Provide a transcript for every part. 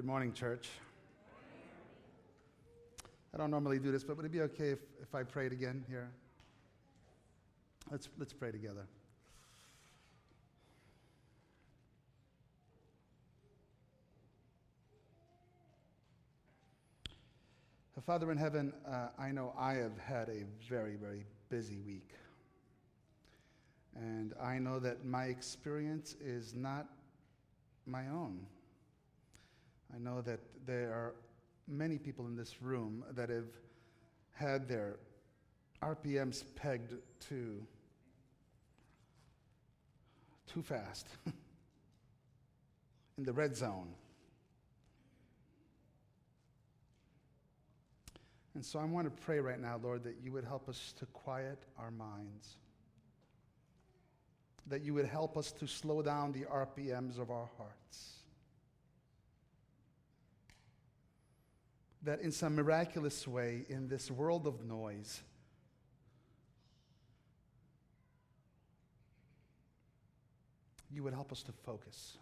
Good morning, church. I don't normally do this, but would it be okay if, if I prayed again here? Let's, let's pray together. Father in heaven, uh, I know I have had a very, very busy week. And I know that my experience is not my own. I know that there are many people in this room that have had their RPMs pegged to too fast in the red zone. And so I want to pray right now, Lord, that you would help us to quiet our minds, that you would help us to slow down the RPMs of our hearts. That in some miraculous way, in this world of noise, you would help us to focus.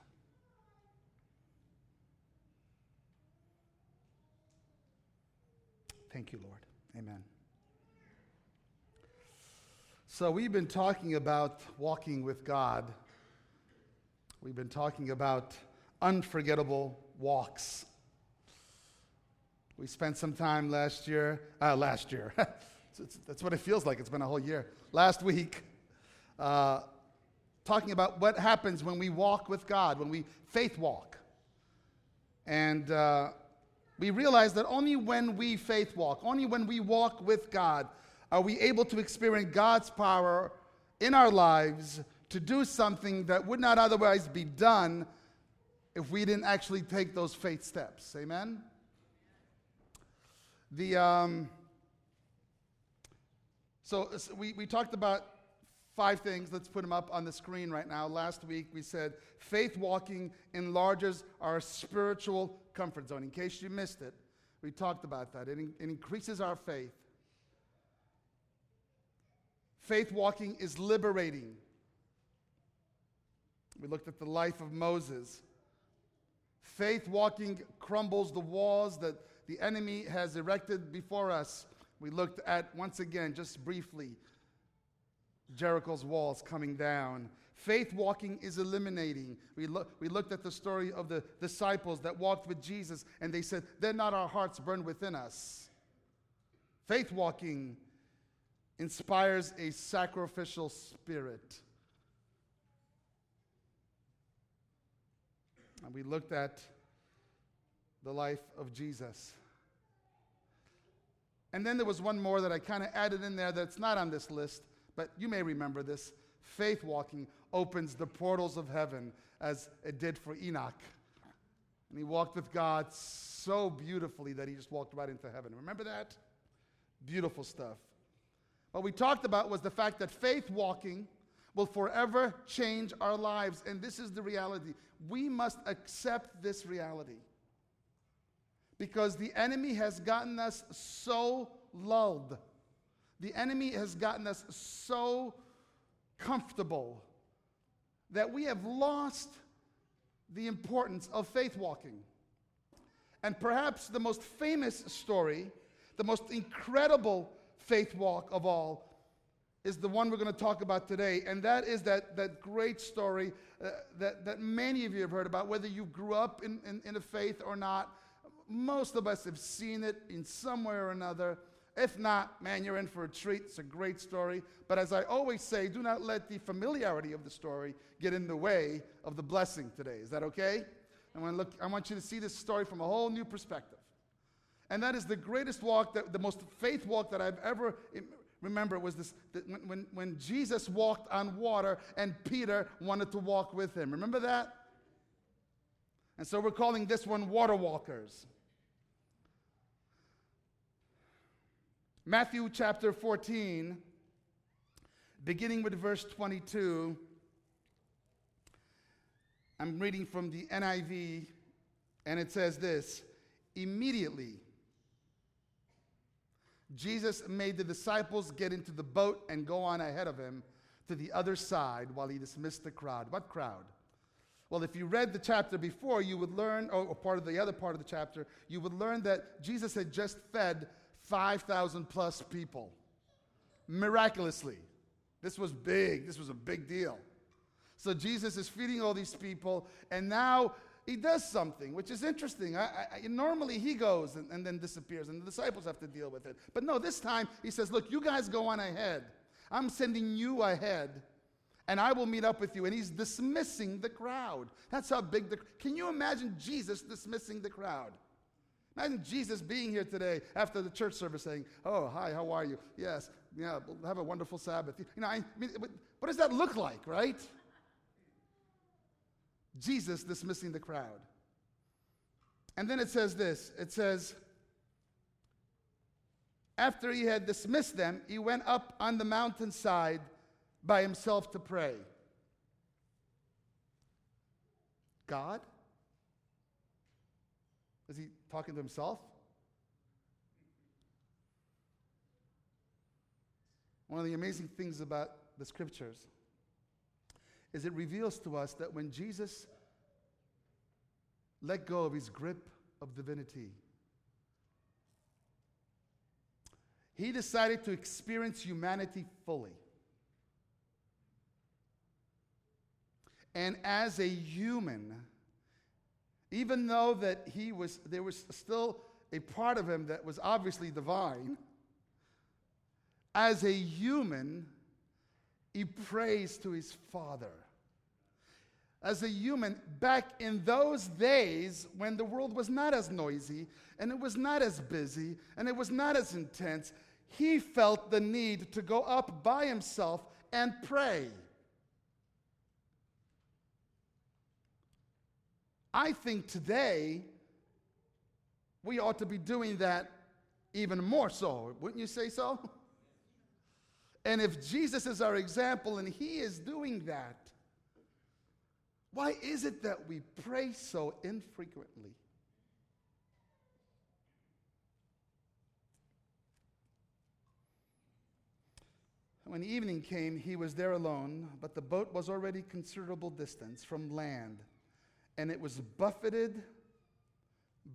Thank you, Lord. Amen. So, we've been talking about walking with God. We've been talking about unforgettable walks we spent some time last year, uh, last year, that's what it feels like. It's been a whole year. Last week, uh, talking about what happens when we walk with God, when we faith walk. And uh, we realize that only when we faith walk, only when we walk with God, are we able to experience God's power in our lives to do something that would not otherwise be done if we didn't actually take those faith steps. Amen? The, um, so, we, we talked about five things. Let's put them up on the screen right now. Last week we said faith walking enlarges our spiritual comfort zone. In case you missed it, we talked about that. It, in, it increases our faith. Faith walking is liberating. We looked at the life of Moses. Faith walking crumbles the walls that the enemy has erected before us. We looked at, once again, just briefly, Jericho's walls coming down. Faith walking is eliminating. We, look, we looked at the story of the disciples that walked with Jesus, and they said, Then not our hearts burn within us. Faith walking inspires a sacrificial spirit. And we looked at the life of Jesus. And then there was one more that I kind of added in there that's not on this list, but you may remember this. Faith walking opens the portals of heaven as it did for Enoch. And he walked with God so beautifully that he just walked right into heaven. Remember that? Beautiful stuff. What we talked about was the fact that faith walking will forever change our lives. And this is the reality. We must accept this reality because the enemy has gotten us so lulled. The enemy has gotten us so comfortable that we have lost the importance of faith walking. And perhaps the most famous story, the most incredible faith walk of all, is the one we're going to talk about today. And that is that, that great story uh, that, that many of you have heard about, whether you grew up in, in, in a faith or not most of us have seen it in some way or another. If not, man, you're in for a treat. It's a great story. But as I always say, do not let the familiarity of the story get in the way of the blessing today. Is that okay? I want, look, I want you to see this story from a whole new perspective. And that is the greatest walk, that, the most faith walk that I've ever remember was this when, when, when Jesus walked on water and Peter wanted to walk with him. Remember that? And so we're calling this one water walkers. Matthew chapter 14, beginning with verse 22. I'm reading from the NIV, and it says this Immediately, Jesus made the disciples get into the boat and go on ahead of him to the other side while he dismissed the crowd. What crowd? Well, if you read the chapter before, you would learn, or part of the other part of the chapter, you would learn that Jesus had just fed 5,000 plus people miraculously. This was big, this was a big deal. So Jesus is feeding all these people, and now he does something, which is interesting. I, I, normally he goes and, and then disappears, and the disciples have to deal with it. But no, this time he says, Look, you guys go on ahead. I'm sending you ahead and I will meet up with you. And he's dismissing the crowd. That's how big the. Can you imagine Jesus dismissing the crowd? Imagine Jesus being here today after the church service saying, Oh, hi, how are you? Yes, yeah, have a wonderful Sabbath. You know, I mean, what does that look like, right? Jesus dismissing the crowd. And then it says this it says, after he had dismissed them, he went up on the mountainside by himself to pray. God? Is he talking to himself? One of the amazing things about the scriptures is it reveals to us that when Jesus let go of his grip of divinity, he decided to experience humanity fully. And as a human, even though that he was, there was still a part of him that was obviously divine, as a human, he prays to his Father. As a human, back in those days when the world was not as noisy and it was not as busy and it was not as intense, he felt the need to go up by himself and pray. I think today we ought to be doing that even more so. Wouldn't you say so? And if Jesus is our example and he is doing that, why is it that we pray so infrequently? When evening came, he was there alone, but the boat was already considerable distance from land and it was buffeted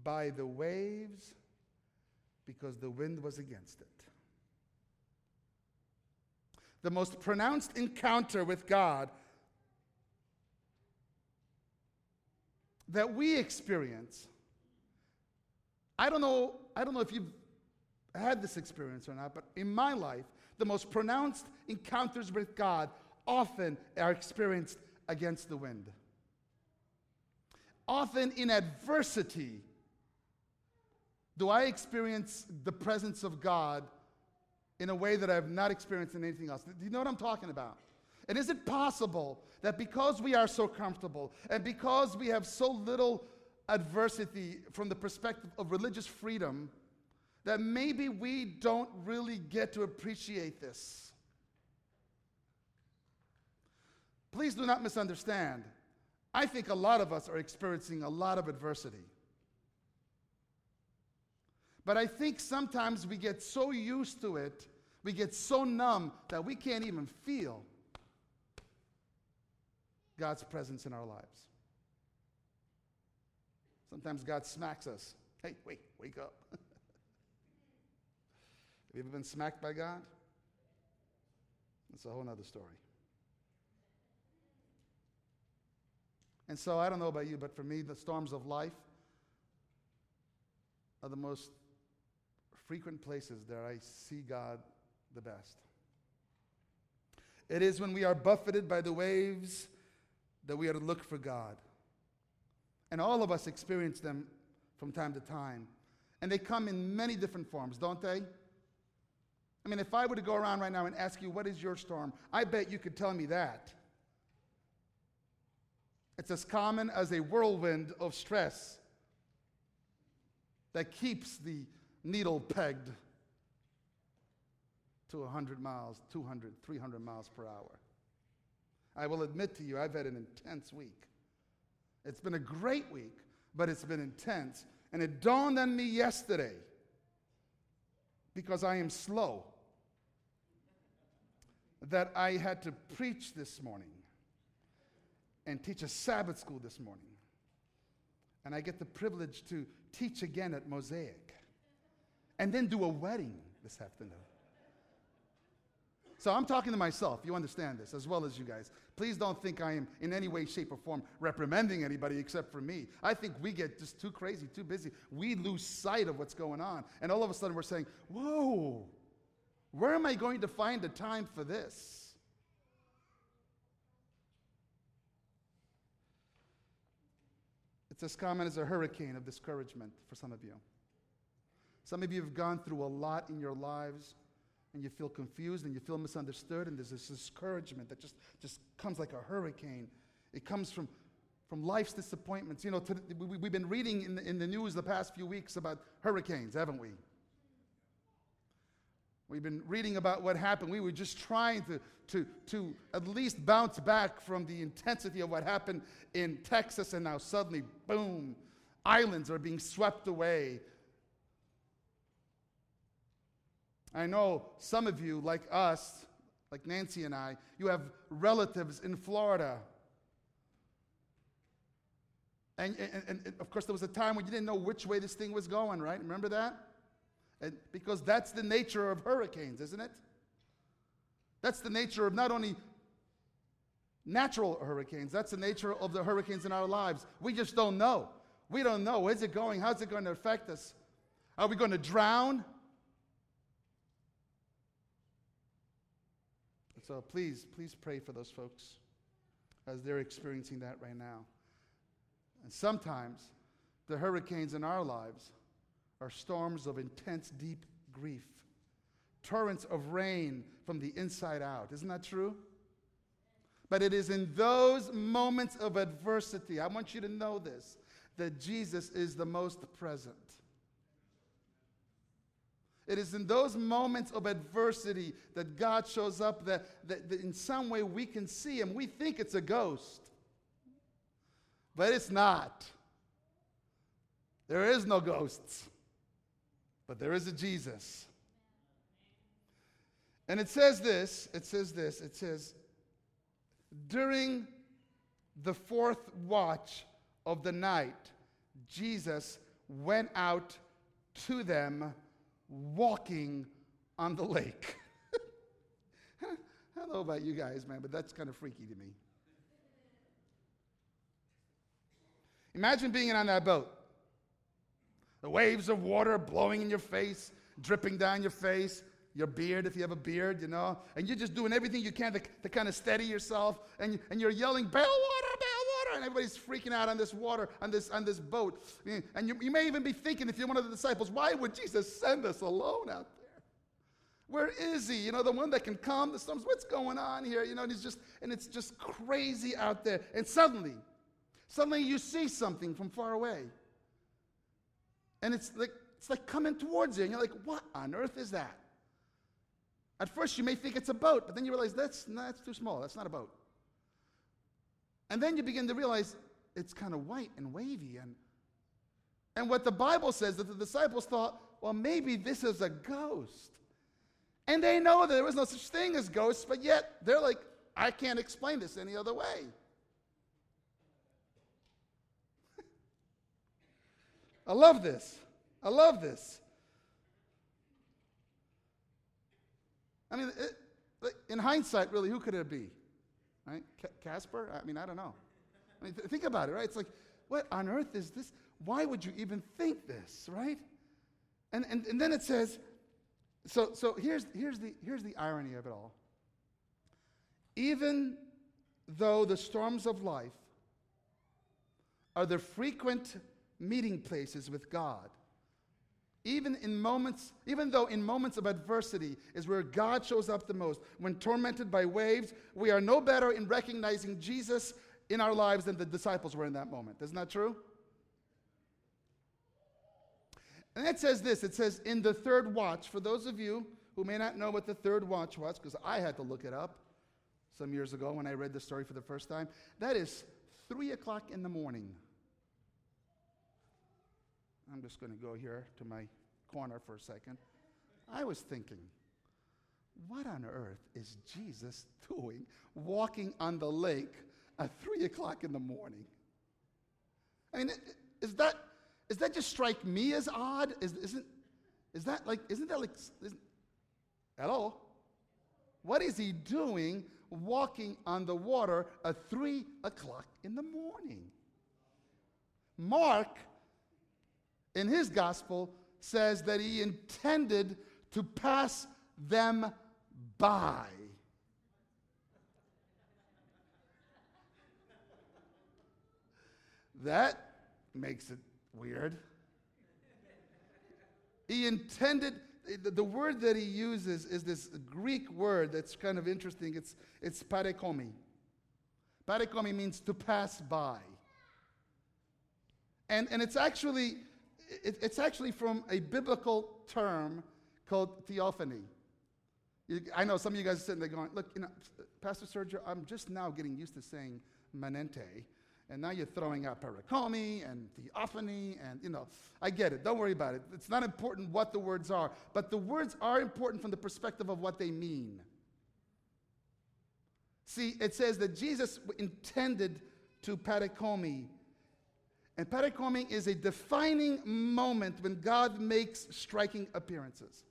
by the waves because the wind was against it. The most pronounced encounter with God that we experience. I don't know, I don't know if you've had this experience or not, but in my life, the most pronounced encounters with God often are experienced against the wind often in adversity, do I experience the presence of God in a way that I have not experienced in anything else. Do you know what I'm talking about? And is it possible that because we are so comfortable and because we have so little adversity from the perspective of religious freedom, that maybe we don't really get to appreciate this? Please do not misunderstand. I think a lot of us are experiencing a lot of adversity. But I think sometimes we get so used to it, we get so numb that we can't even feel God's presence in our lives. Sometimes God smacks us. Hey, wait, wake up. Have you ever been smacked by God? That's a whole other story. And so I don't know about you, but for me, the storms of life are the most frequent places that I see God the best. It is when we are buffeted by the waves that we are to look for God. And all of us experience them from time to time. And they come in many different forms, don't they? I mean, if I were to go around right now and ask you, what is your storm? I bet you could tell me that. It's as common as a whirlwind of stress that keeps the needle pegged to 100 miles, 200, 300 miles per hour. I will admit to you, I've had an intense week. It's been a great week, but it's been intense. And it dawned on me yesterday because I am slow that I had to preach this morning. And teach a Sabbath school this morning. And I get the privilege to teach again at Mosaic and then do a wedding this afternoon. So I'm talking to myself. You understand this as well as you guys. Please don't think I am in any way, shape, or form reprimanding anybody except for me. I think we get just too crazy, too busy. We lose sight of what's going on. And all of a sudden we're saying, whoa, where am I going to find the time for this? As common as a hurricane of discouragement for some of you. Some of you have gone through a lot in your lives and you feel confused and you feel misunderstood, and there's this discouragement that just, just comes like a hurricane. It comes from, from life's disappointments. You know, to, we, we've been reading in the, in the news the past few weeks about hurricanes, haven't we? We've been reading about what happened. We were just trying to, to, to at least bounce back from the intensity of what happened in Texas, and now suddenly, boom, islands are being swept away. I know some of you, like us, like Nancy and I, you have relatives in Florida. And, and, and, of course, there was a time when you didn't know which way this thing was going, right? Remember that? And because that's the nature of hurricanes, isn't it? That's the nature of not only natural hurricanes, that's the nature of the hurricanes in our lives. We just don't know. We don't know. Where's it going? How's it going to affect us? Are we going to drown? So please, please pray for those folks as they're experiencing that right now. And sometimes the hurricanes in our lives are storms of intense, deep grief, torrents of rain from the inside out. Isn't that true? But it is in those moments of adversity, I want you to know this, that Jesus is the most present. It is in those moments of adversity that God shows up that, that, that, in some way we can see him. We think it's a ghost, but it's not. There is no ghosts, but there is a Jesus. And it says this it says this it says, during the fourth watch of the night, Jesus went out to them walking on the lake. I don't know about you guys, man, but that's kind of freaky to me. Imagine being on that boat. The waves of water blowing in your face, dripping down your face, your beard, if you have a beard, you know, and you're just doing everything you can to, to kind of steady yourself, and, and you're yelling, bail water, bail water, and everybody's freaking out on this water, on this, on this boat. And you, you may even be thinking, if you're one of the disciples, why would Jesus send us alone out there? Where is he? You know, the one that can calm the storms. What's going on here? You know, and he's just, and it's just crazy out there. And suddenly, suddenly you see something from far away. And it's like, it's like coming towards you. And you're like, what on earth is that? At first, you may think it's a boat, but then you realize that's, that's too small. That's not a boat. And then you begin to realize it's kind of white and wavy. And, and what the Bible says that the disciples thought, well, maybe this is a ghost. And they know that there was no such thing as ghosts, but yet they're like, I can't explain this any other way. I love this. I love this. I mean, it, in hindsight, really, who could it be? Right? Casper? I mean, I don't know. I mean, th- think about it, right? It's like, what on earth is this? Why would you even think this, right? And, and, and then it says, so, so here's, here's, the, here's the irony of it all. Even though the storms of life are the frequent meeting places with God, even in moments, even though in moments of adversity is where God shows up the most, when tormented by waves, we are no better in recognizing Jesus in our lives than the disciples were in that moment. Isn't that true? And it says this it says, in the third watch, for those of you who may not know what the third watch was, because I had to look it up some years ago when I read the story for the first time, that is three o'clock in the morning. I'm just going to go here to my corner for a second. I was thinking, what on earth is Jesus doing walking on the lake at 3 o'clock in the morning. I mean, is that, is that just strike me as odd? Is, isn't, is that like, isn't that like, isn't, hello? What is he doing walking on the water at 3 o'clock in the morning? Mark, in his gospel, says that he intended to pass them by. That makes it weird. He intended, the word that he uses is this Greek word that's kind of interesting. It's, it's parekomi. Parekomi means to pass by. And, and it's actually it, it's actually from a biblical term called theophany. You, I know some of you guys are sitting there going, look, you know, Pastor Sergio, I'm just now getting used to saying manente. And now you're throwing out pericomi and theophany, and you know, I get it. Don't worry about it. It's not important what the words are, but the words are important from the perspective of what they mean. See, it says that Jesus intended to pericomi and pericomi is a defining moment when God makes striking appearances.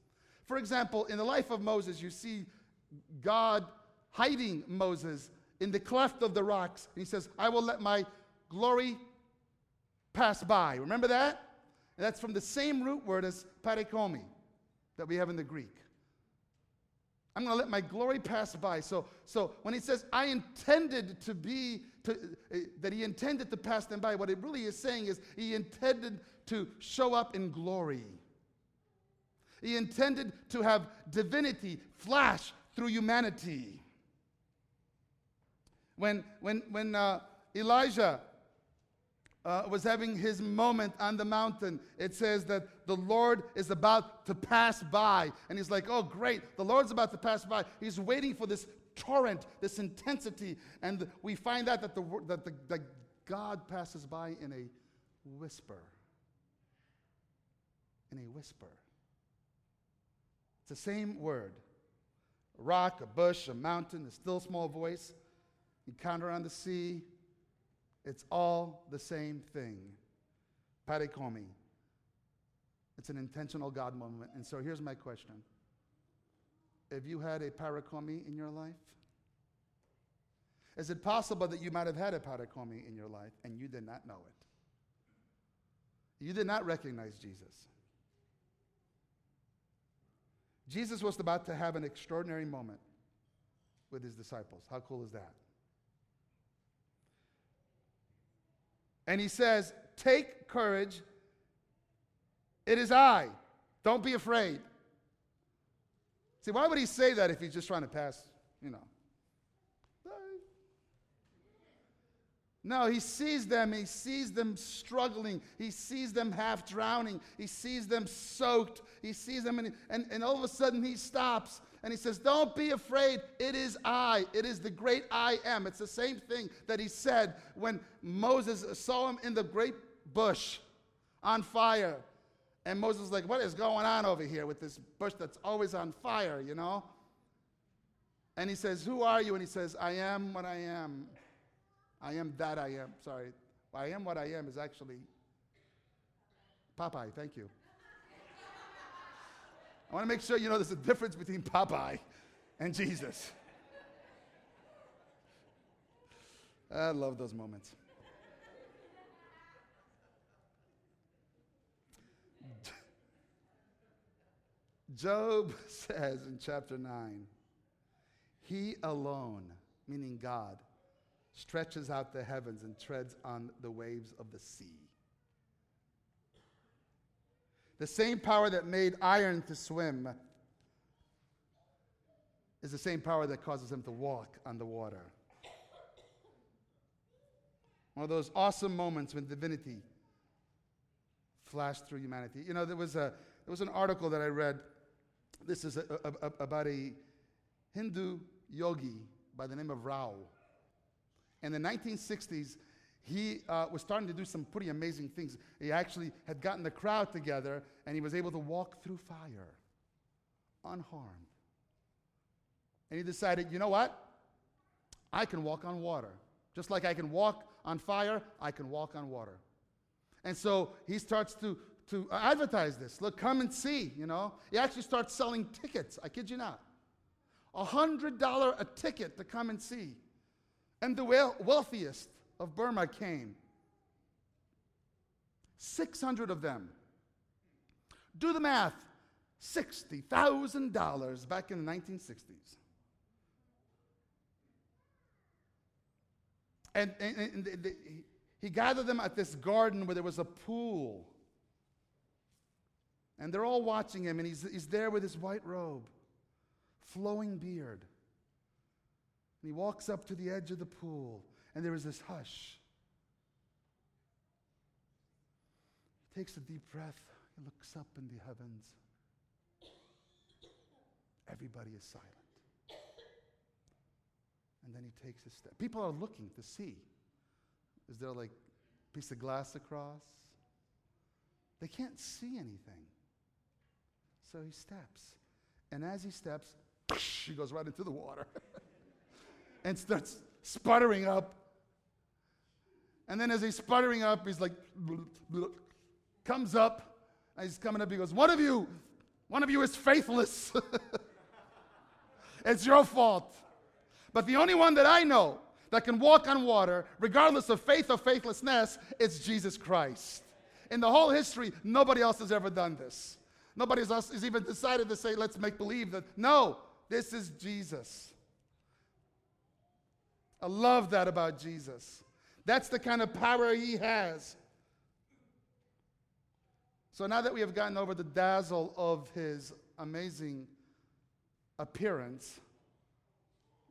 For example, in the life of Moses, you see God hiding Moses in the cleft of the rocks. And he says, I will let my glory pass by. Remember that? And that's from the same root word as pericomi that we have in the Greek. I'm going to let my glory pass by. So, so when he says, I intended to be, to, uh, that he intended to pass them by, what it really is saying is he intended to show up in glory. He intended to have divinity flash through humanity. When, when, when uh, Elijah uh, was having his moment on the mountain, it says that the Lord is about to pass by. And he's like, oh, great, the Lord's about to pass by. He's waiting for this torrent, this intensity. And we find out that, the, that, the, that God passes by in a whisper. In a whisper. It's the same word a rock, a bush, a mountain, a still small voice, encounter on the sea, it's all the same thing. Parekomi. It's an intentional God moment. And so here's my question Have you had a parakomi in your life? Is it possible that you might have had a parakomi in your life and you did not know it? You did not recognize Jesus. Jesus was about to have an extraordinary moment with his disciples. How cool is that? And he says, Take courage. It is I. Don't be afraid. See, why would he say that if he's just trying to pass, you know? No, he sees them. He sees them struggling. He sees them half drowning. He sees them soaked. He sees them, and, and, and all of a sudden he stops and he says, Don't be afraid. It is I. It is the great I am. It's the same thing that he said when Moses saw him in the great bush on fire. And Moses was like, What is going on over here with this bush that's always on fire, you know? And he says, Who are you? And he says, I am what I am. I am that I am. Sorry. I am what I am is actually Popeye. Thank you. I want to make sure you know there's a difference between Popeye and Jesus. I love those moments. Job says in chapter 9, He alone, meaning God, stretches out the heavens and treads on the waves of the sea. The same power that made iron to swim is the same power that causes him to walk on the water. One of those awesome moments when divinity flashed through humanity. You know, there was, a, there was an article that I read. This is a, a, about a Hindu yogi by the name of Rao. In the 1960s, he uh, was starting to do some pretty amazing things. He actually had gotten the crowd together and he was able to walk through fire unharmed. And he decided, you know what? I can walk on water. Just like I can walk on fire, I can walk on water. And so he starts to, to advertise this. Look, come and see, you know. He actually starts selling tickets. I kid you not. A $100 a ticket to come and see. And the wealthiest of Burma came. 600 of them. Do the math $60,000 back in the 1960s. And, and, and the, the, he gathered them at this garden where there was a pool. And they're all watching him, and he's, he's there with his white robe, flowing beard. And he walks up to the edge of the pool, and there is this hush. He takes a deep breath, he looks up in the heavens. Everybody is silent. And then he takes a step. People are looking to see is there like a piece of glass across? They can't see anything. So he steps. And as he steps, he goes right into the water and starts sputtering up. And then as he's sputtering up, he's like, comes up, and he's coming up. He goes, One of you, one of you is faithless. it's your fault. But the only one that I know that can walk on water, regardless of faith or faithlessness, is Jesus Christ. In the whole history, nobody else has ever done this. Nobody has even decided to say, let's make believe that. No, this is Jesus. I love that about Jesus. That's the kind of power he has. So now that we have gotten over the dazzle of his amazing appearance,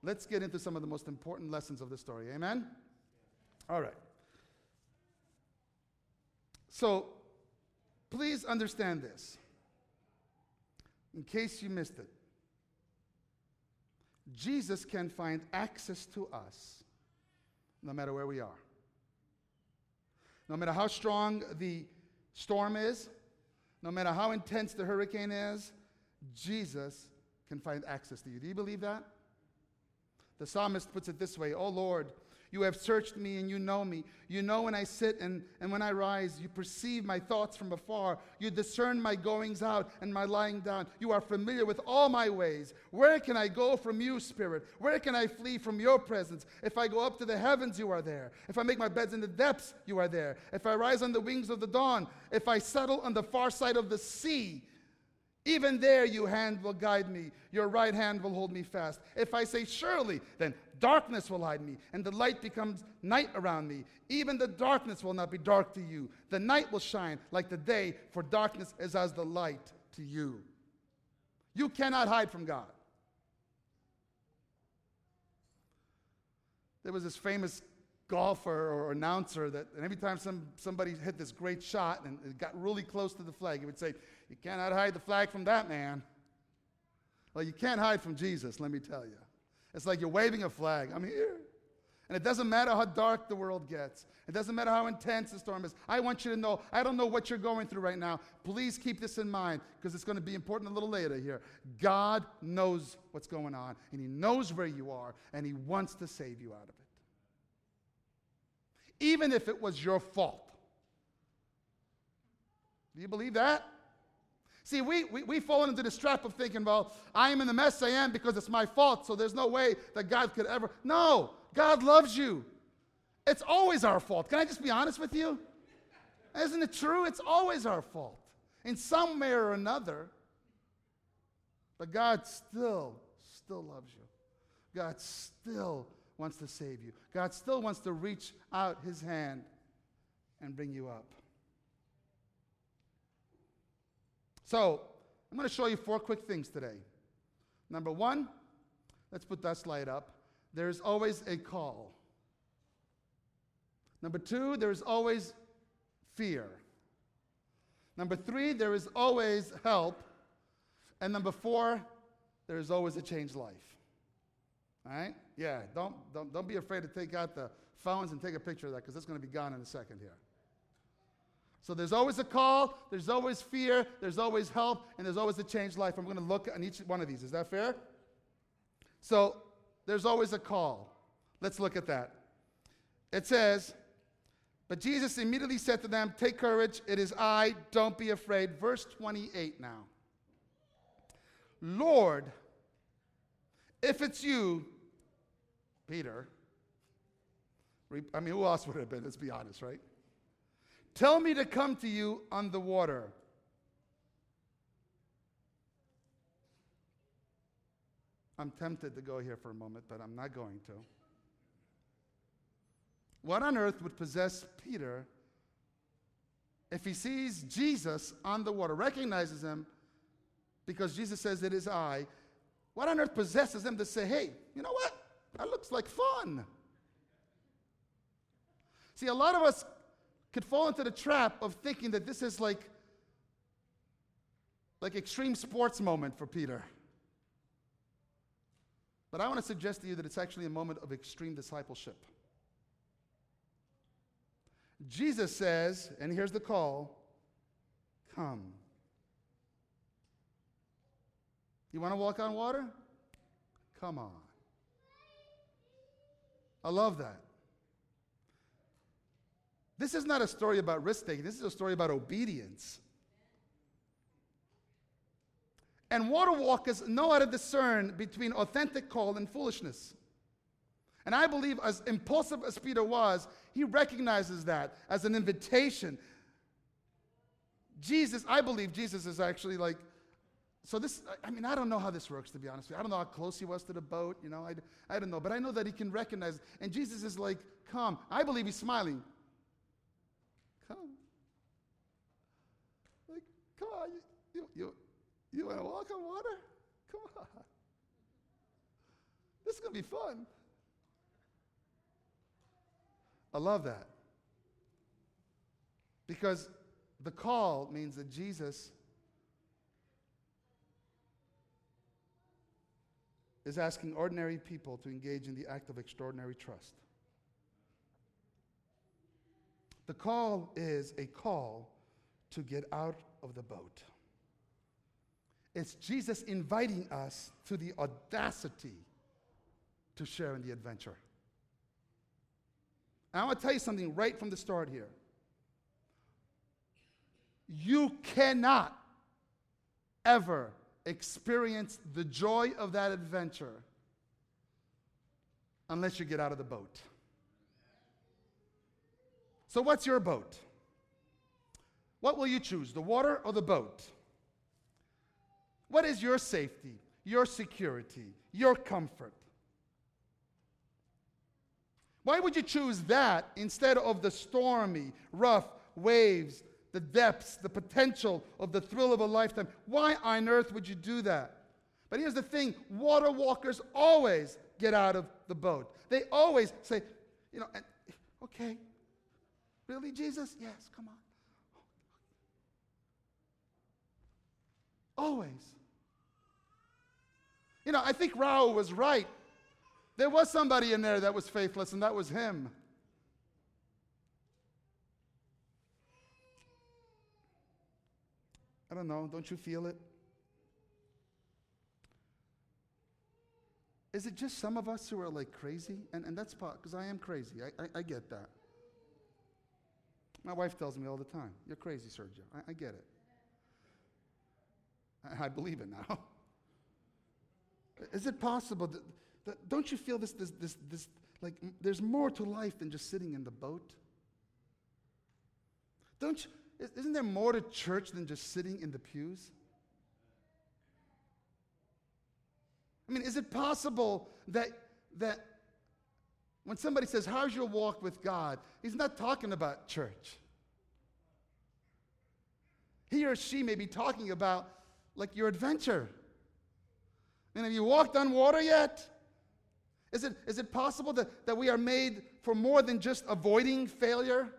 let's get into some of the most important lessons of the story. Amen? All right. So, please understand this in case you missed it. Jesus can find access to us no matter where we are. No matter how strong the storm is, no matter how intense the hurricane is, Jesus can find access to you. Do you believe that? The psalmist puts it this way Oh Lord, you have searched me and you know me. You know when I sit and, and when I rise. You perceive my thoughts from afar. You discern my goings out and my lying down. You are familiar with all my ways. Where can I go from you, Spirit? Where can I flee from your presence? If I go up to the heavens, you are there. If I make my beds in the depths, you are there. If I rise on the wings of the dawn, if I settle on the far side of the sea, even there, your hand will guide me, your right hand will hold me fast. If I say, Surely, then darkness will hide me, and the light becomes night around me. Even the darkness will not be dark to you. The night will shine like the day, for darkness is as the light to you. You cannot hide from God. There was this famous golfer or announcer that and every time some, somebody hit this great shot and it got really close to the flag, he would say, You cannot hide the flag from that man. Well, you can't hide from Jesus, let me tell you. It's like you're waving a flag. I'm here. And it doesn't matter how dark the world gets. It doesn't matter how intense the storm is. I want you to know, I don't know what you're going through right now. Please keep this in mind because it's going to be important a little later here. God knows what's going on, and He knows where you are, and He wants to save you out of it even if it was your fault. Do you believe that? See, we, we, we fall into this trap of thinking, well, I am in the mess I am because it's my fault, so there's no way that God could ever. No, God loves you. It's always our fault. Can I just be honest with you? Isn't it true? It's always our fault in some way or another. But God still, still loves you. God still wants to save you. God still wants to reach out his hand and bring you up. So, I'm going to show you four quick things today. Number one, let's put that slide up. There's always a call. Number two, there's always fear. Number three, there is always help. And number four, there is always a changed life. All right? Yeah, don't, don't, don't be afraid to take out the phones and take a picture of that because it's going to be gone in a second here. So there's always a call, there's always fear, there's always help, and there's always a changed life. I'm going to look on each one of these. Is that fair? So there's always a call. Let's look at that. it says, But Jesus immediately said to them, Take courage, it is I, don't be afraid. Verse 28 now. Lord, if it's you, Peter, I mean, who else would it have been? Let's be honest, right? Tell me to come to you on the water. I'm tempted to go here for a moment, but I'm not going to. What on earth would possess Peter if he sees Jesus on the water, recognizes him because Jesus says, It is I? What on earth possesses him to say, Hey, you know what? That looks like fun. See, a lot of us could fall into the trap of thinking that this is like like extreme sports moment for Peter. But I want to suggest to you that it's actually a moment of extreme discipleship. Jesus says, and here's the call come. You want to walk on water? Come on. I love that. This is not a story about risk taking, this is a story about obedience. And water walkers know how to discern between authentic call and foolishness. And I believe, as impulsive as Peter was, he recognizes that as an invitation. Jesus, I believe Jesus is actually like, so this, I mean, I don't know how this works, to be honest with you. I don't know how close he was to the boat, you know, I, I don't know. But I know that he can recognize, and Jesus is like, come. I believe he's smiling. Come. Like, come on, you, you, you, want to walk on water? Come on. This is going to be fun. I love that. Because the call means that Jesus is asking ordinary people to engage in the act of extraordinary trust. The call is a call to get out of the boat. It's Jesus inviting us to the audacity to share in the adventure. And I want to tell you something right from the start here. You cannot ever experience the joy of that adventure unless you get out of the boat. So, what's your boat? What will you choose, the water or the boat? What is your safety, your security, your comfort? Why would you choose that instead of the stormy, rough waves, the depths, the potential of the thrill of a lifetime? Why on earth would you do that? But here's the thing water walkers always get out of the boat. They always say, you know, okay, really, Jesus? Yes, come on. Always. You know, I think Rao was right there was somebody in there that was faithless, and that was him. I don't know. Don't you feel it? Is it just some of us who are like crazy? And, and that's part, because I am crazy. I, I, I, get that. My wife tells me all the time, You're crazy, Sergio. I, I get it. I, I believe it now. Is it possible that don't you feel this, this, this, this, like there's more to life than just sitting in the boat? Don't you, isn't there more to church than just sitting in the pews? I mean, is it possible that, that when somebody says, How's your walk with God? he's not talking about church. He or she may be talking about like your adventure. And have you walked on water yet? Is it, is it possible that, that we are made for more than just avoiding failure?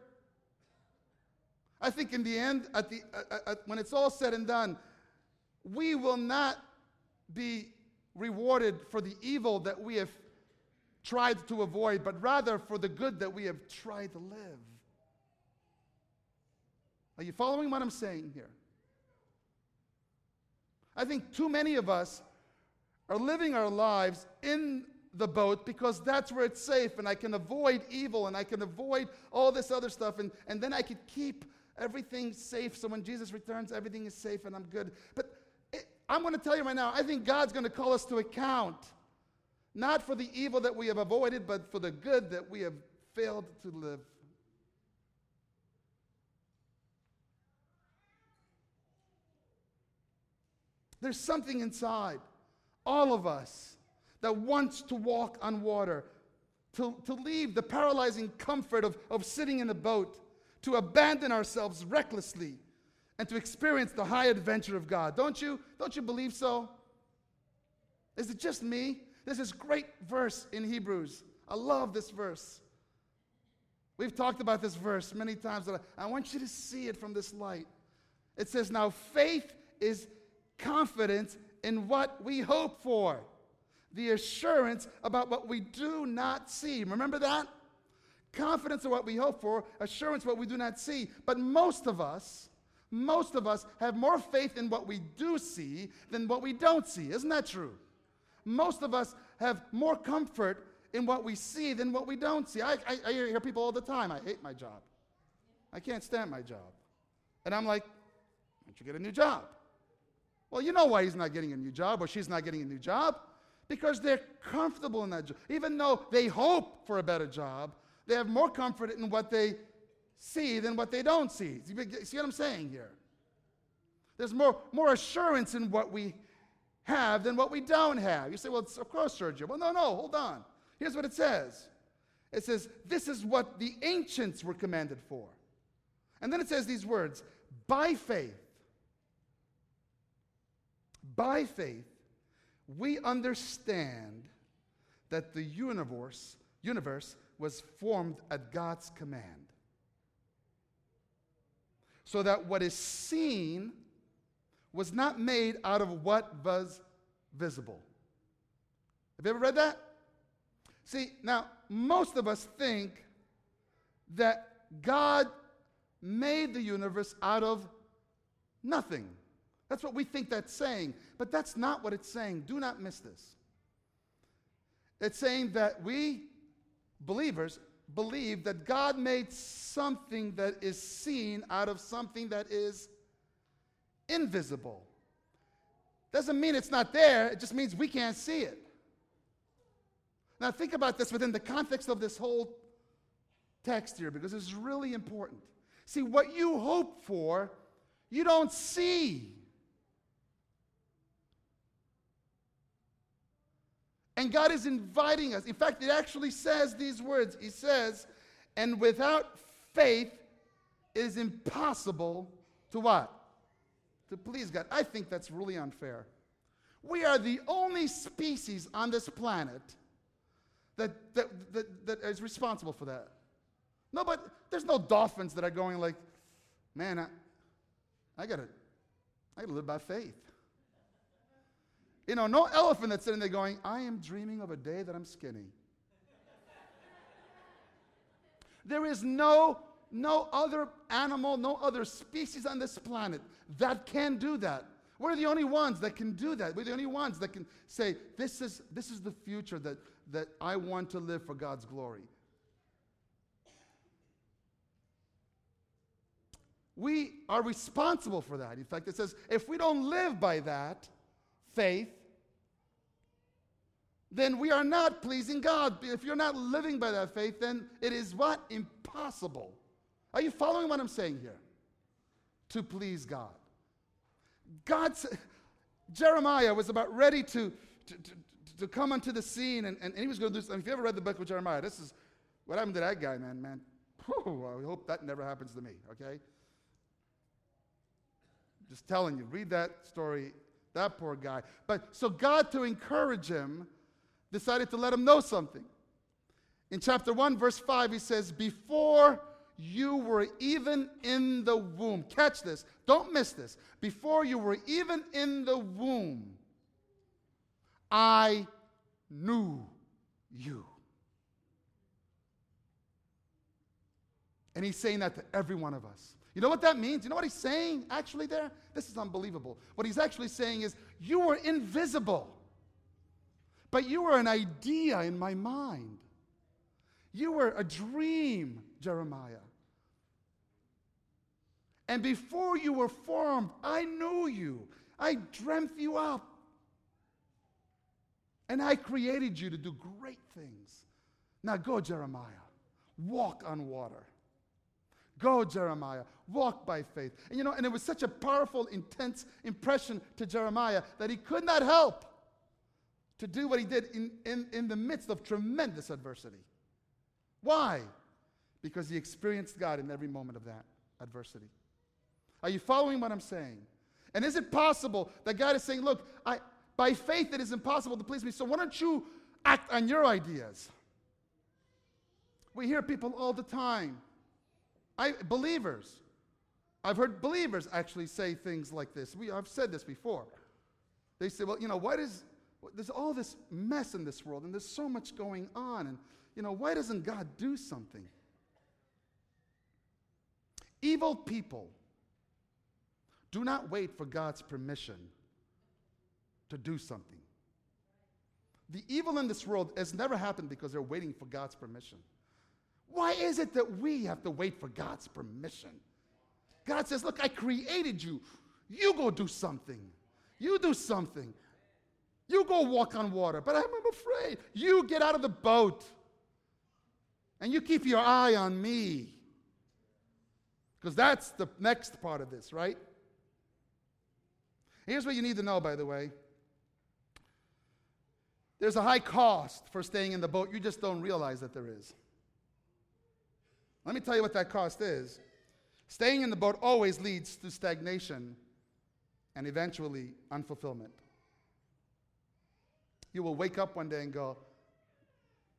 I think in the end, at the, at, at, when it's all said and done, we will not be rewarded for the evil that we have tried to avoid, but rather for the good that we have tried to live. Are you following what I'm saying here? I think too many of us are living our lives in the boat because that's where it's safe and I can avoid evil and I can avoid all this other stuff and, and then I could keep everything safe so when Jesus returns, everything is safe and I'm good. But it, I'm going to tell you right now, I think God's going to call us to account, not for the evil that we have avoided, but for the good that we have failed to live. There's something inside all of us that wants to walk on water, to, to leave the paralyzing comfort of, of sitting in a boat, to abandon ourselves recklessly, and to experience the high adventure of God. Don't you? Don't you believe so? Is it just me? There's this great verse in Hebrews. I love this verse. We've talked about this verse many times, but I want you to see it from this light. It says, Now faith is confidence in what we hope for, the assurance about what we do not see. Remember that? Confidence in what we hope for, assurance what we do not see. But most of us, most of us have more faith in what we do see than what we don't see. Isn't that true? Most of us have more comfort in what we see than what we don't see. I, I, I hear people all the time, I hate my job. I can't stand my job. And I'm like, why don't you get a new job? Well, you know why he's not getting a new job or she's not getting a new job? Because they're comfortable in that job. Even though they hope for a better job, they have more comfort in what they see than what they don't see. See what I'm saying here? There's more, more assurance in what we have than what we don't have. You say, well, it's of course, Sergio. Well, no, no, hold on. Here's what it says it says, This is what the ancients were commanded for. And then it says these words by faith by faith, we understand that the universe, universe was formed at God's command. So that what is seen was not made out of what was visible. Have you ever read that? See, now, most of us think that God made the universe out of nothing. That's what we think that's saying. But that's not what it's saying. Do not miss this. It's saying that we, believers, believe that God made something that is seen out of something that is invisible. Doesn't mean it's not there, it just means we can't see it. Now, think about this within the context of this whole text here because it's really important. See, what you hope for, you don't see. And God is inviting us. In fact, it actually says these words He says, and without faith, it is impossible to what? To please God. I think that's really unfair. We are the only species on this planet that, that, that, that is responsible for that. No, but there's no dolphins that are going like, man, I, I gotta, I gotta live by faith. You know, no elephant that's sitting there going, I am dreaming of a day that I'm skinny. there is no, no other animal, no other species on this planet that can do that. We're the only ones that can do that. We're the only ones that can say, this is, this is the future that, that I want to live for God's glory. We are responsible for that. In fact, it says, if we don't live by that, faith, then we are not pleasing God. If you're not living by that faith, then it is what? Impossible. Are you following what I'm saying here? To please God. God, Jeremiah was about ready to, to, to, to come onto the scene and, and, and he was going to do something. If you ever read the book of Jeremiah, this is what happened to that guy, man, man. Whew, I hope that never happens to me, okay? Just telling you, read that story that poor guy. But so God, to encourage him, decided to let him know something. In chapter 1, verse 5, he says, Before you were even in the womb, catch this, don't miss this. Before you were even in the womb, I knew you. And he's saying that to every one of us. You know what that means? You know what he's saying actually there? This is unbelievable. What he's actually saying is, You were invisible. But you were an idea in my mind. You were a dream, Jeremiah. And before you were formed, I knew you. I dreamt you up. And I created you to do great things. Now go, Jeremiah. Walk on water. Go, Jeremiah. Walk by faith. And you know, and it was such a powerful, intense impression to Jeremiah that he could not help to do what he did in, in, in the midst of tremendous adversity. Why? Because he experienced God in every moment of that adversity. Are you following what I'm saying? And is it possible that God is saying, Look, I, by faith it is impossible to please me, so why don't you act on your ideas? We hear people all the time. I, believers. I've heard believers actually say things like this. We, I've said this before. They say, well, you know, what is, there's all this mess in this world and there's so much going on. And, you know, why doesn't God do something? Evil people do not wait for God's permission to do something. The evil in this world has never happened because they're waiting for God's permission. Why is it that we have to wait for God's permission? God says, Look, I created you. You go do something. You do something. You go walk on water. But I'm, afraid. You get out of the boat. And you keep your eye on me. Because that's the next part of this, right? Here's what you need to know, by the way. There's a high cost for staying in the boat. You just don't realize that there is. Let me tell you what that cost is. Staying in the boat always leads to stagnation and eventually unfulfillment. You will wake up one day and go,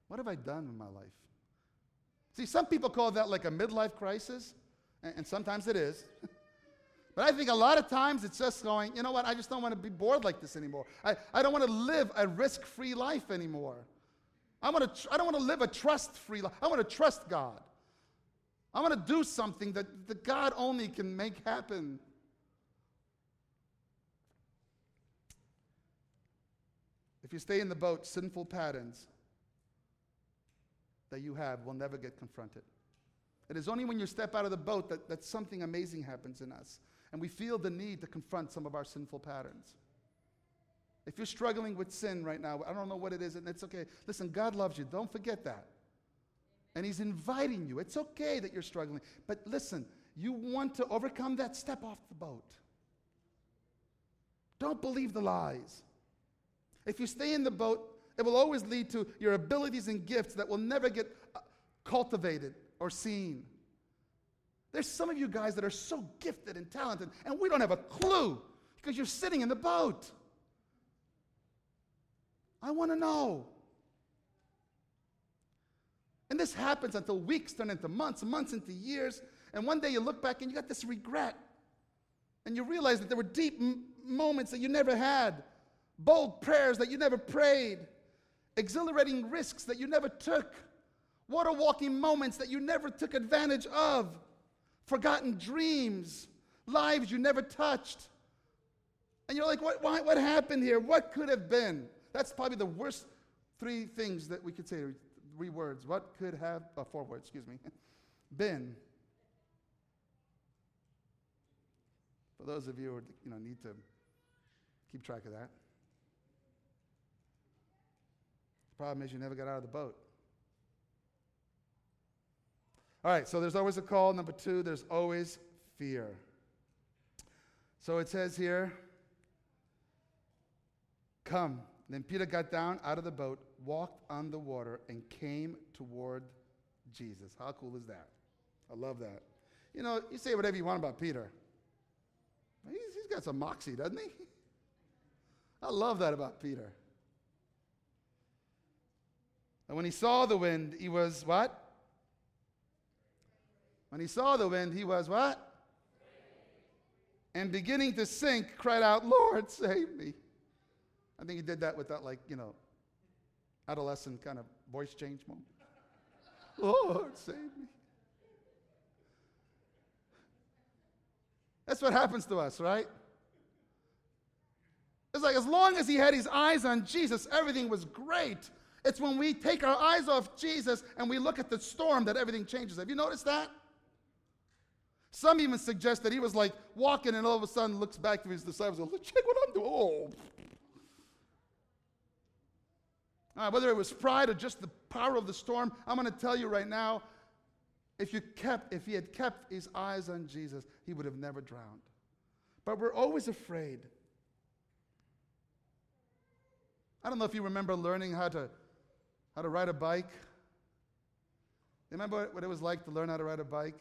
What have I done in my life? See, some people call that like a midlife crisis, and sometimes it is. But I think a lot of times it's just going, you know what, I just don't want to be bored like this anymore. I, I don't want to live a risk free life anymore. I, want to, I don't want to live a trust free life. I want to trust God. I want to do something that, that God only can make happen. If you stay in the boat, sinful patterns that you have will never get confronted. It is only when you step out of the boat that, that something amazing happens in us and we feel the need to confront some of our sinful patterns. If you're struggling with sin right now, I don't know what it is, and it's okay. Listen, God loves you. Don't forget that. And He's inviting you. It's okay that you're struggling. But listen, you want to overcome that, step off the boat. Don't believe the lies. If you stay in the boat, it will always lead to your abilities and gifts that will never get uh, cultivated or seen. There's some of you guys that are so gifted and talented, and we don't have a clue because you're sitting in the boat. I want to know. And this happens until weeks turn into months, months into years. And one day you look back and you got this regret. And you realize that there were deep m- moments that you never had, bold prayers that you never prayed, exhilarating risks that you never took, water walking moments that you never took advantage of forgotten dreams, lives you never touched. And you're like, what, why, what happened here? What could have been? That's probably the worst three things that we could say, three words. What could have, uh, four words, excuse me, been. For those of you who you know, need to keep track of that. The problem is you never got out of the boat. All right, so there's always a call. Number two, there's always fear. So it says here, come. Then Peter got down out of the boat, walked on the water, and came toward Jesus. How cool is that? I love that. You know, you say whatever you want about Peter. He's, he's got some moxie, doesn't he? I love that about Peter. And when he saw the wind, he was what? When he saw the wind, he was what? And beginning to sink, cried out, Lord, save me. I think he did that with that, like, you know, adolescent kind of voice change moment. Lord, save me. That's what happens to us, right? It's like as long as he had his eyes on Jesus, everything was great. It's when we take our eyes off Jesus and we look at the storm that everything changes. Have you noticed that? Some even suggest that he was like walking and all of a sudden looks back to his disciples and goes, check what I'm doing. Oh. Whether it was pride or just the power of the storm, I'm going to tell you right now, if you kept, if he had kept his eyes on Jesus, he would have never drowned. But we're always afraid. I don't know if you remember learning how to how to ride a bike. Remember what it was like to learn how to ride a bike?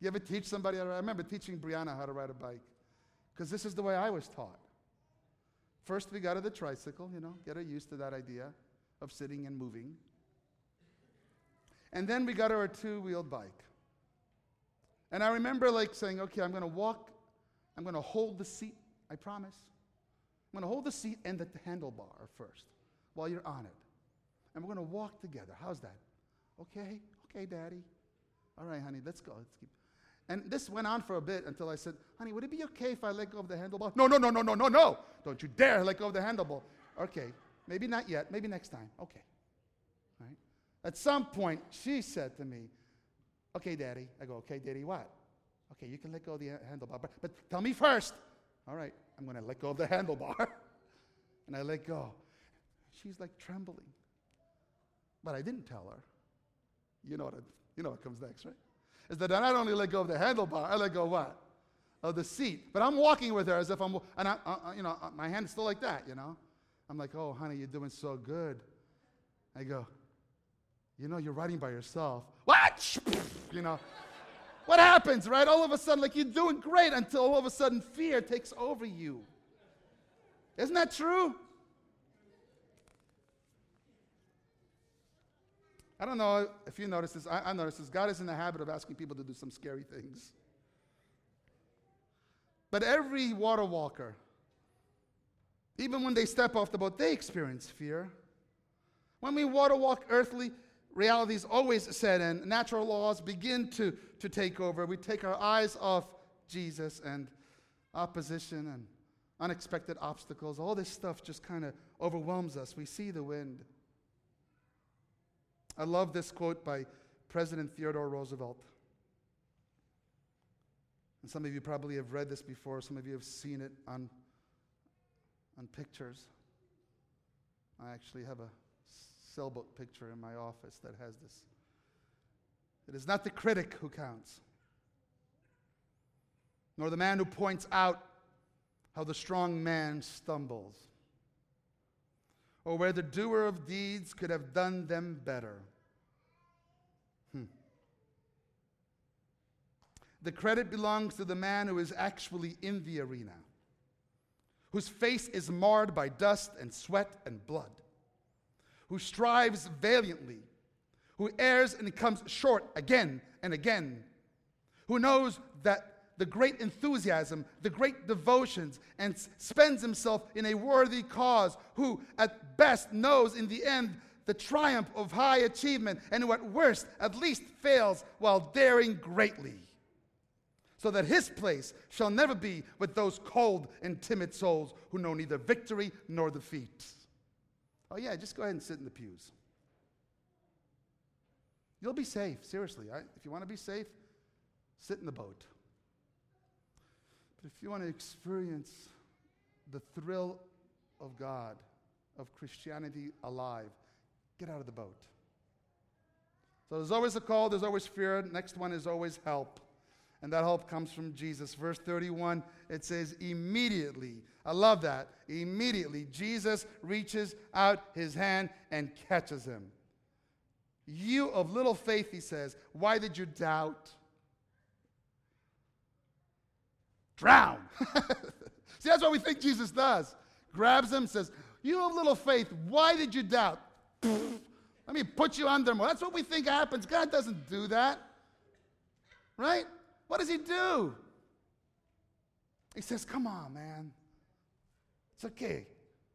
You ever teach somebody? I remember teaching Brianna how to ride a bike because this is the way I was taught. First, we got her the tricycle, you know, get her used to that idea of sitting and moving. And then we got her a two wheeled bike. And I remember like saying, okay, I'm going to walk, I'm going to hold the seat, I promise. I'm going to hold the seat and the handlebar first while you're on it. And we're going to walk together. How's that? Okay, okay, daddy. All right, honey, let's go. Let's keep. And this went on for a bit until I said, honey, would it be okay if I let go of the handlebar? No, no, no, no, no, no, no. Don't you dare let go of the handlebar. Okay, maybe not yet. Maybe next time. Okay. All right. At some point, she said to me, okay, daddy. I go, okay, daddy, what? Okay, you can let go of the handlebar, but, but tell me first. All right, I'm going to let go of the handlebar. and I let go. She's like trembling. But I didn't tell her. You know what, you know what comes next, right? Is that I not only let go of the handlebar, I let go of what? Of the seat. But I'm walking with her as if I'm, and I, uh, you know, uh, my hand's still like that, you know? I'm like, oh, honey, you're doing so good. I go, you know, you're riding by yourself. What? you know, what happens, right? All of a sudden, like you're doing great until all of a sudden fear takes over you. Isn't that true? I don't know if you notice this. I, I notice this. God is in the habit of asking people to do some scary things. But every water walker, even when they step off the boat, they experience fear. When we water walk earthly, realities always set in. Natural laws begin to, to take over. We take our eyes off Jesus and opposition and unexpected obstacles. All this stuff just kind of overwhelms us. We see the wind. I love this quote by President Theodore Roosevelt. And some of you probably have read this before, some of you have seen it on, on pictures. I actually have a cellbook picture in my office that has this. It is not the critic who counts, nor the man who points out how the strong man stumbles or where the doer of deeds could have done them better. Hmm. The credit belongs to the man who is actually in the arena, whose face is marred by dust and sweat and blood, who strives valiantly, who errs and comes short again and again, who knows that the great enthusiasm, the great devotions, and spends himself in a worthy cause, who at best knows in the end the triumph of high achievement, and who at worst at least fails while daring greatly. So that his place shall never be with those cold and timid souls who know neither victory nor defeat. Oh, yeah, just go ahead and sit in the pews. You'll be safe, seriously. If you want to be safe, sit in the boat. But if you want to experience the thrill of God, of Christianity alive, get out of the boat. So there's always a call, there's always fear. Next one is always help. And that help comes from Jesus. Verse 31, it says, immediately. I love that. Immediately, Jesus reaches out his hand and catches him. You of little faith, he says, why did you doubt? Drown. See, that's what we think Jesus does. Grabs him, says, You have little faith. Why did you doubt? Let me put you under more. That's what we think happens. God doesn't do that. Right? What does he do? He says, Come on, man. It's okay.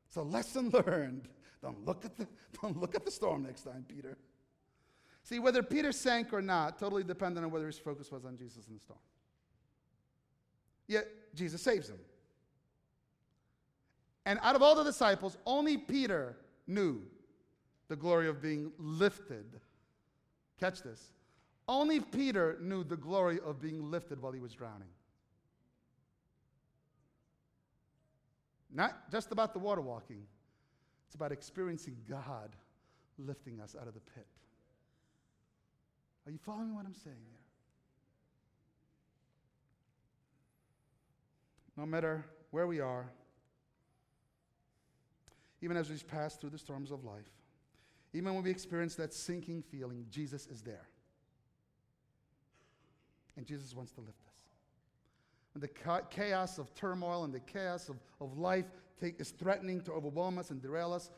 It's a lesson learned. Don't look at the, don't look at the storm next time, Peter. See, whether Peter sank or not totally depended on whether his focus was on Jesus in the storm. Yet Jesus saves him. And out of all the disciples, only Peter knew the glory of being lifted. Catch this. Only Peter knew the glory of being lifted while he was drowning. Not just about the water walking, it's about experiencing God lifting us out of the pit. Are you following what I'm saying here? No matter where we are, even as we pass through the storms of life, even when we experience that sinking feeling, Jesus is there. And Jesus wants to lift us. When the chaos of turmoil and the chaos of, of life take, is threatening to overwhelm us and derail us,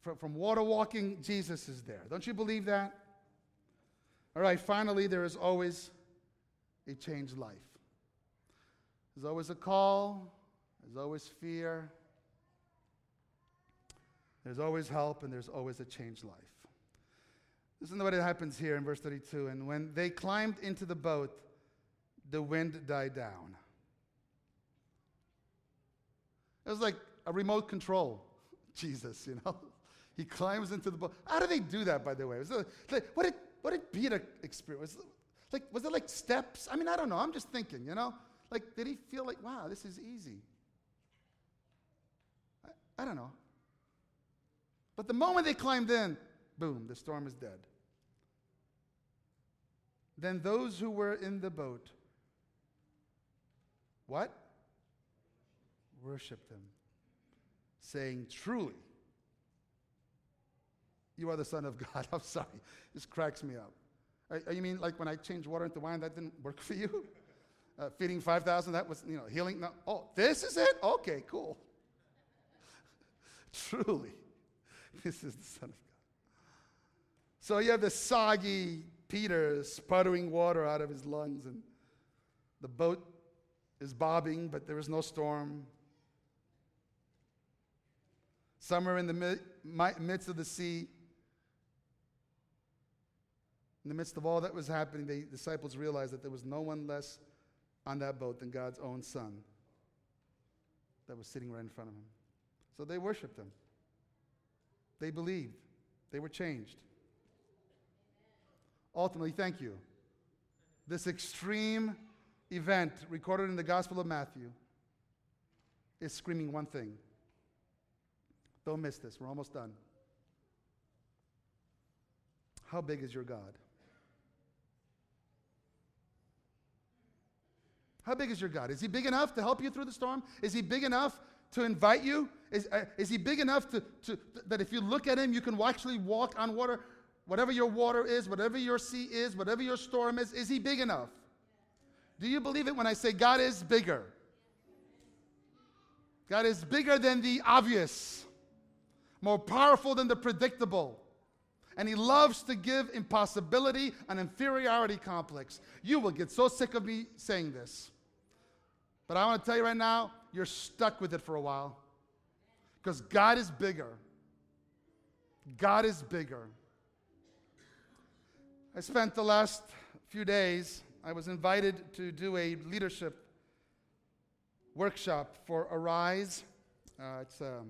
from, from water walking, Jesus is there. Don't you believe that? All right, finally, there is always a changed life. There's always a call, there's always fear, there's always help, and there's always a changed life. Listen to what it happens here in verse 32. And when they climbed into the boat, the wind died down. It was like a remote control, Jesus, you know. He climbs into the boat. How do they do that, by the way? Was it, like, what, did, what did Peter experience? Was it, like, was it like steps? I mean, I don't know. I'm just thinking, you know. Like, did he feel like, wow, this is easy? I, I don't know. But the moment they climbed in, boom, the storm is dead. Then those who were in the boat, what? Worshipped him, saying, Truly, you are the Son of God. I'm sorry. This cracks me up. Uh, you mean like when I changed water into wine, that didn't work for you? Uh, feeding 5,000, that was, you know, healing? No. Oh, this is it? Okay, cool. Truly. This is the Son of God. So you have the soggy Peter sputtering water out of his lungs, and the boat is bobbing, but there is no storm. Somewhere in the midst of the sea, in the midst of all that was happening, the disciples realized that there was no one less on that boat than God's own Son that was sitting right in front of him. So they worshiped him. They believed. They were changed. Ultimately, thank you. This extreme event recorded in the Gospel of Matthew is screaming one thing. Don't miss this. We're almost done. How big is your God? How big is your God? Is he big enough to help you through the storm? Is he big enough to invite you? Is, uh, is he big enough to, to, that if you look at him, you can actually walk on water? Whatever your water is, whatever your sea is, whatever your storm is, is he big enough? Do you believe it when I say God is bigger? God is bigger than the obvious, more powerful than the predictable. And he loves to give impossibility an inferiority complex. You will get so sick of me saying this. But I want to tell you right now, you're stuck with it for a while. Because God is bigger. God is bigger. I spent the last few days, I was invited to do a leadership workshop for Arise. Uh, it's, a,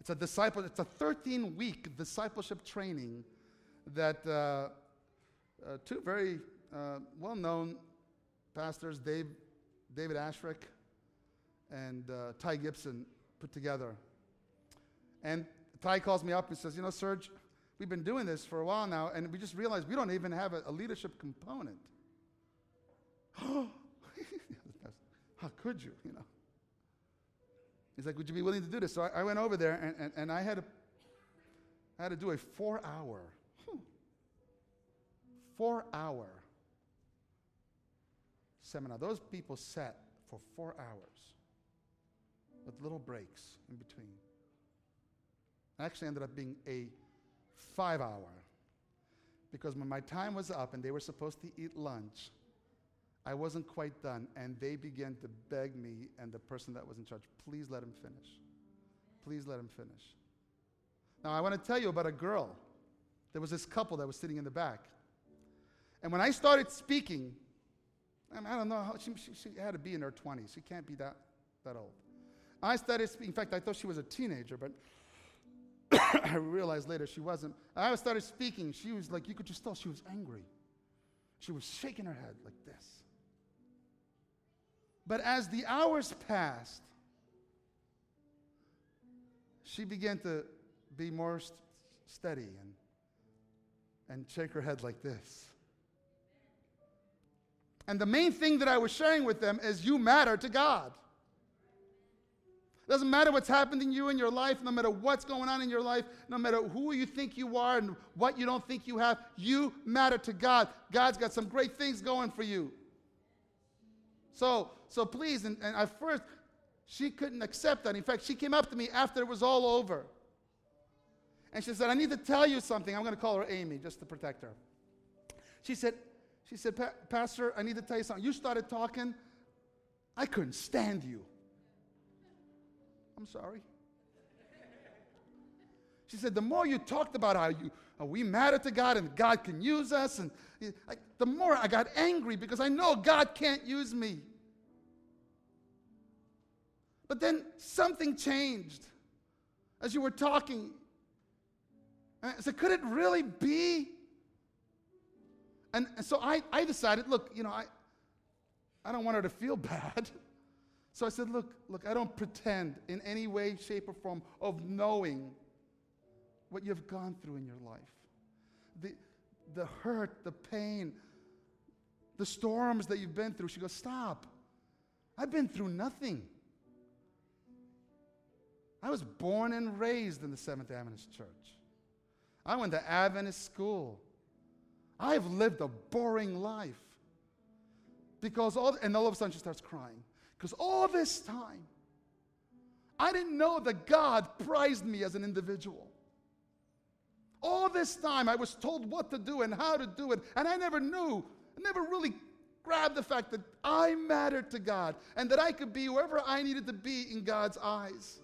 it's a disciple, it's a 13 week discipleship training that uh, uh, two very uh, well known pastors, Dave, David Asscherick and uh, Ty Gibson, put together. And Ty calls me up and says, You know, Serge, we've been doing this for a while now, and we just realized we don't even have a, a leadership component. How could you, you know? He's like, Would you be willing to do this? So I, I went over there, and, and, and, I, had to, I had to do a four hour, four hour seminar. Those people sat for four hours with little breaks in between. It actually ended up being a five hour because when my time was up and they were supposed to eat lunch, I wasn't quite done, and they began to beg me and the person that was in charge, please let him finish. Please let him finish. Now, I want to tell you about a girl. There was this couple that was sitting in the back. And when I started speaking, I, mean, I don't know, how, she, she, she had to be in her 20s. She can't be that, that old. I started speaking. In fact, I thought she was a teenager, but I realized later she wasn't. I started speaking. She was like, you could just tell she was angry. She was shaking her head like this. But as the hours passed, she began to be more st- steady and, and shake her head like this. And the main thing that I was sharing with them is you matter to God. It doesn't matter what's happening to you in your life, no matter what's going on in your life, no matter who you think you are and what you don't think you have, you matter to God. God's got some great things going for you. So, so please, and, and at first, she couldn't accept that. In fact, she came up to me after it was all over. And she said, I need to tell you something. I'm going to call her Amy just to protect her. She said, she said, Pastor, I need to tell you something. You started talking, I couldn't stand you. I'm sorry. She said, the more you talked about how you how we matter to God and God can use us, and I, the more I got angry because I know God can't use me. But then something changed as you were talking. And I said, could it really be? And, so I, I decided, look, you know, I, I don't want her to feel bad. So I said, Look, look, I don't pretend in any way, shape, or form of knowing what you've gone through in your life. The, the hurt, the pain, the storms that you've been through. She goes, Stop. I've been through nothing. I was born and raised in the Seventh Adventist Church. I went to Adventist school. I've lived a boring life. Because all, and all of a sudden she starts crying. Because all this time, I didn't know that God prized me as an individual. All this time, I was told what to do and how to do it, and I never knew, never really grabbed the fact that I mattered to God and that I could be whoever I needed to be in God's eyes.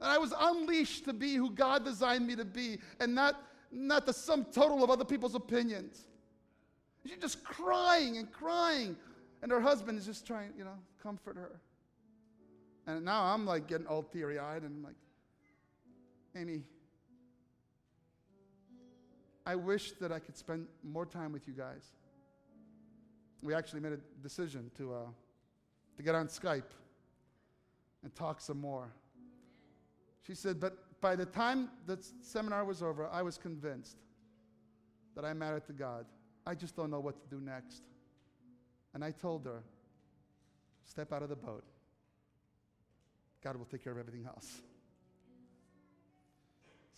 And I was unleashed to be who God designed me to be and not, not the sum total of other people's opinions. She's just crying and crying. And her husband is just trying, you know, comfort her. And now I'm like getting all teary eyed and I'm like, Amy, I wish that I could spend more time with you guys. We actually made a decision to, uh, to get on Skype and talk some more. She said, but by the time the seminar was over, I was convinced that I mattered to God. I just don't know what to do next. And I told her, step out of the boat. God will take care of everything else.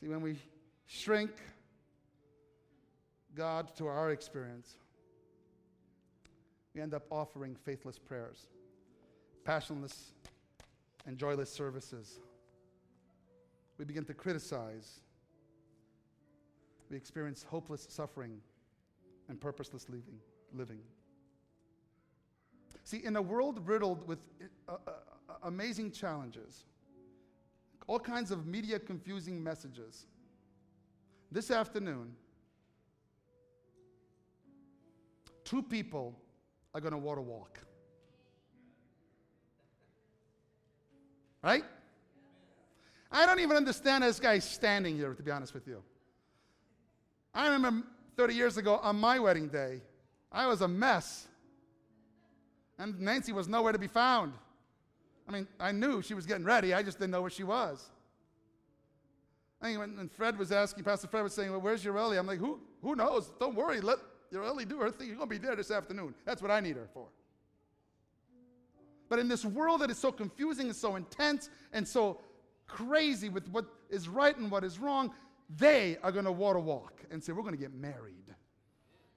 See, when we shrink God to our experience, we end up offering faithless prayers, passionless and joyless services. We begin to criticize. We experience hopeless suffering and purposeless living. living. See, in a world riddled with uh, uh, amazing challenges, all kinds of media confusing messages, this afternoon, two people are going to water walk. Right? I don't even understand this guy standing here, to be honest with you. I remember 30 years ago on my wedding day, I was a mess. And Nancy was nowhere to be found. I mean, I knew she was getting ready, I just didn't know where she was. Mean, when, Fred was asking, Pastor Fred was saying, Well, where's Ureli? I'm like, Who, who knows? Don't worry, let Ureli do her thing. You're going to be there this afternoon. That's what I need her for. But in this world that is so confusing and so intense and so crazy with what is right and what is wrong, they are going to water walk and say, We're going to get married.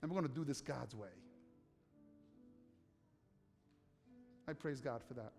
And we're going to do this God's way. I praise God for that.